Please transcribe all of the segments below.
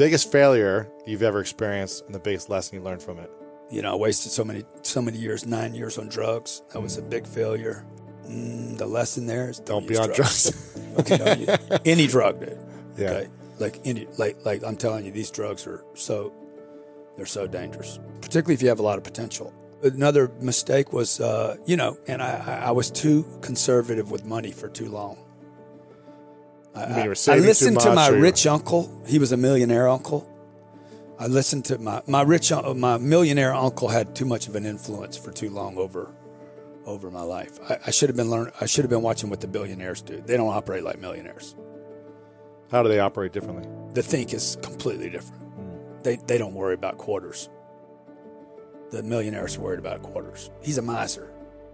Biggest failure you've ever experienced and the biggest lesson you learned from it? You know, I wasted so many so many years, nine years on drugs. That was a big failure. Mm, the lesson there is Don't be use on drugs. don't use any drug, dude. Yeah. Okay, like any like like I'm telling you, these drugs are so they're so dangerous, particularly if you have a lot of potential. Another mistake was, uh, you know, and I I was too conservative with money for too long. I, you I- listened to my or rich uncle. He was a millionaire uncle. I listened to my my rich uh, my millionaire uncle had too much of an influence for too long over over my life. I, I should have been learn. I should have been watching what the billionaires do. They don't operate like millionaires. How do they operate differently? The think is completely different. Hmm. They they don't worry about quarters. The millionaires worried about quarters. He's a miser.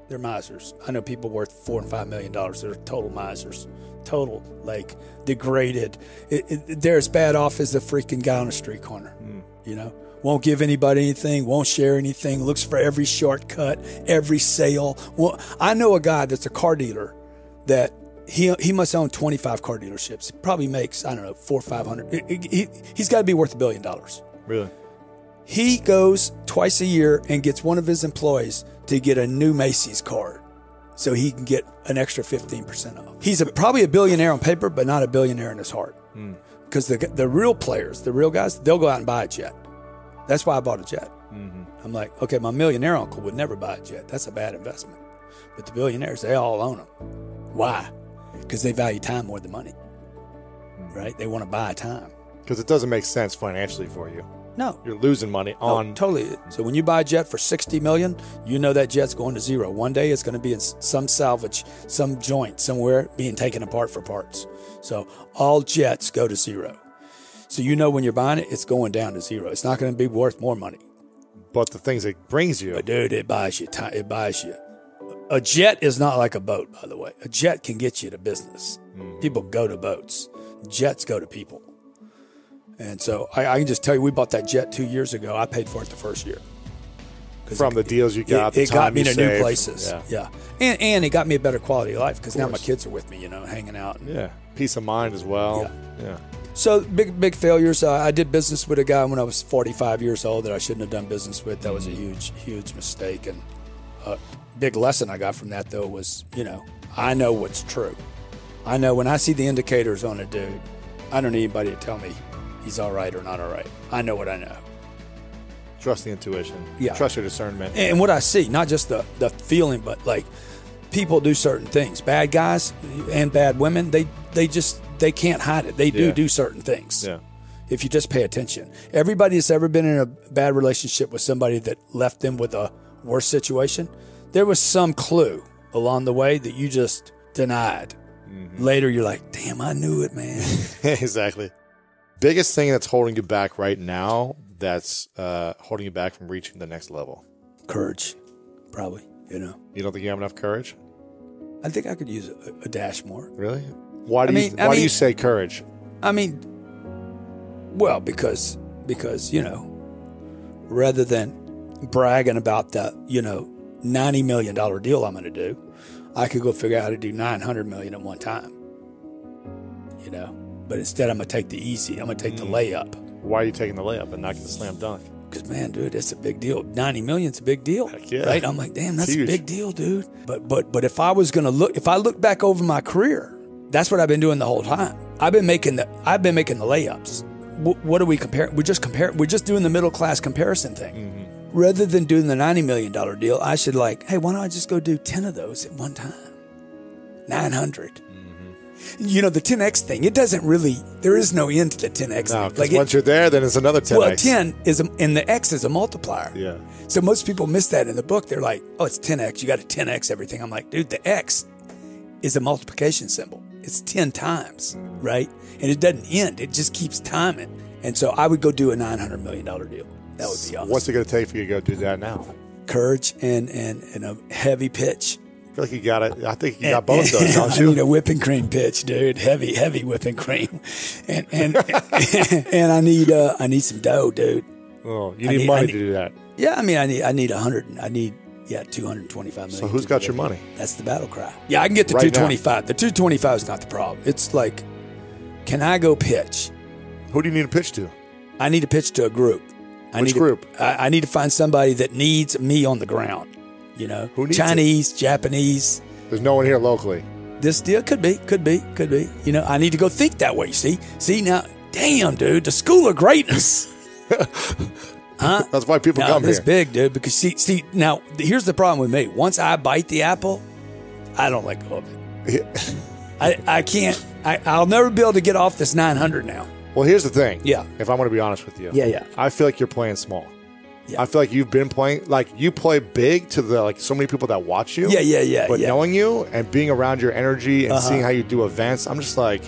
They're misers. I know people worth four and five million dollars. They're total misers. Total like degraded. It, it, they're as bad off as the freaking guy on the street corner. Hmm. You know, won't give anybody anything. Won't share anything. Looks for every shortcut, every sale. Well, I know a guy that's a car dealer that he he must own 25 car dealerships. Probably makes I don't know four or five hundred. He, he, he's got to be worth a billion dollars. Really? He goes twice a year and gets one of his employees to get a new Macy's card so he can get an extra 15% off. He's a, probably a billionaire on paper, but not a billionaire in his heart. Hmm. Because the, the real players, the real guys, they'll go out and buy a jet. That's why I bought a jet. Mm-hmm. I'm like, okay, my millionaire uncle would never buy a jet. That's a bad investment. But the billionaires, they all own them. Why? Because they value time more than money. Hmm. Right? They want to buy time. Because it doesn't make sense financially for you. No, You're losing money on. totally. So when you buy a jet for sixty million, you know that jet's going to zero. One day it's going to be in some salvage, some joint somewhere being taken apart for parts. So all jets go to zero. So you know when you're buying it, it's going down to zero. It's not going to be worth more money. but the things it brings you. But dude, it buys you time. It buys you. A jet is not like a boat, by the way. A jet can get you to business. Hmm. People go to boats. Jets go to people. And so I, I can just tell you, we bought that jet two years ago. I paid for it the first year. From the deals you got, the it, it got me to new places. Yeah. Yeah, And and it got me a better quality of life because now my kids are with me, you know, hanging out. Yeah. Peace of mind as well. Yeah. So big big failures. Uh, I did business with a guy when I was 45 years old that I shouldn't have done business with. That was a huge huge mistake. And a big lesson I got from that though was, you know, I know what's true. I know when I see the indicators on a dude, I don't need anybody to tell me he's all right or not all right. I know what I know. Trust the intuition. Yeah. Trust your discernment. and what I see, not just the the feeling, but like people do certain things. Bad guys and bad women, they they just they can't hide it. They do Yeah. do certain things. yeah. If you just pay attention, everybody that's ever been in a bad relationship with somebody that left them with a worse situation, there was some clue along the way that you just denied. Mm-hmm. Later, you're like, "Damn, I knew it, man." exactly. Biggest thing that's holding you back right now that's uh, holding you back from reaching the next level? Courage, probably. You know, You don't think you have enough courage? I think I could use a, a dash more. Really? Why do I you why I do you say courage? I mean, well, because because you know, rather than bragging about the you know ninety million dollar deal I'm going to do. I could go figure out how to do nine hundred million at one time. You know, but instead I'm going to take the easy. I'm going to take the layup Why are you taking the layup and not get the slam dunk? because man, dude, that's a big deal. Ninety million's a big deal, Heck yeah. right? I'm like, damn, that's Huge. a big deal, dude. But but but if I was going to look, if I look back over my career, that's what I've been doing the whole time. I've been making the I've been making the layups. W- what are we comparing? We're just compare. We're just doing the middle class comparison thing. Mm-hmm. Rather than doing the ninety million dollar deal, I should like, hey, why don't I just go do ten of those at one time? Nine Mm-hmm. You know the 10x thing. It doesn't really. There is no end to the 10x. No, because once you're there, then it's another 10 well, 10 is a, and the X is a multiplier. Yeah. So most people miss that in the book. They're like, oh, it's 10X. You got to 10X everything. I'm like, dude, the X is a multiplication symbol. It's 10 times, right? And it doesn't end, it just keeps timing. And so I would go do a $900 million deal. That would be awesome. What's it going to take for you to go do that now? Courage and, and, and a heavy pitch. I feel like you got it. I think you got both those, don't I you? need a whipping cream pitch, dude. Heavy, heavy whipping cream, and and and I need uh, I need some dough, dude. Oh, you need need- money I to do that. Yeah, I mean, I need I need a hundred. I need yeah, two hundred twenty-five million. So who's got your money? That's the battle cry. Yeah, I can get the Right two now. The two twenty-five is not the problem. It's like, can I go pitch? Who do you need to pitch to? I need to pitch to a group. I Which need to- group? I, I need to find somebody that needs me on the ground. You know, Who needs Chinese, Japanese. There's no one here locally. This deal could be, could be, could be. You know, I need to go think that way. See, see now, damn, dude, the school of greatness. Huh? That's why people No, come this here. big, dude. Because see, see, now here's the problem with me. Once I bite the apple, I don't let go of it. I, I can't. I, I'll never be able to get off this 900 now. Well, here's the thing. Yeah. If I'm going to be honest with you. Yeah, yeah. I feel like you're playing small. Yeah. I feel like you've been playing like you play big to the like so many people that watch you. Yeah, yeah, yeah, But yeah. Uh-huh. knowing you and being around your energy and seeing how you do events, I'm just like,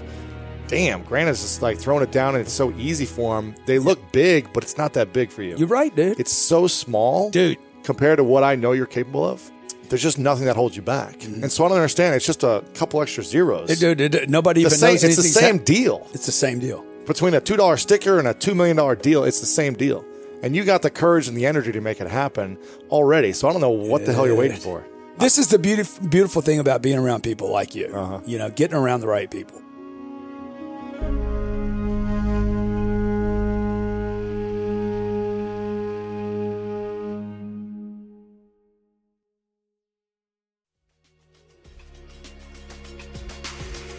damn, Grant is just like throwing it down and it's so easy for him. They look big, but it's not that big for you. You're right, dude. It's so small, Dude. compared to what I know you're capable of. There's just nothing that holds you back, and so I don't understand. It's just a couple extra zeros. Mm-hmm. Dude, dude, nobody the even same, knows it's the same hap- deal It's the same deal. between a two dollar sticker and a two million dollar deal. It's the same deal, and you got the courage and the energy to make it happen already. So I don't know what the hell you're waiting for. This is the beautiful, beautiful thing about being around people like you. Uh-huh. You know, getting around the right people.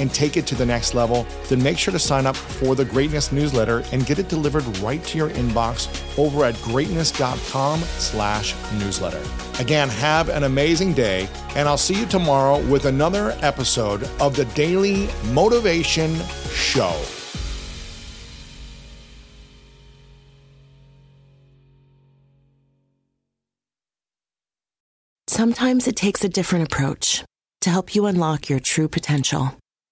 and take it to the next level, then make sure to sign up for the Greatness newsletter and get it delivered right to your inbox over at greatness.com slash newsletter. Again, have an amazing day, and I'll see you tomorrow with another episode of the Daily Motivation Show. Sometimes it takes a different approach to help you unlock your true potential.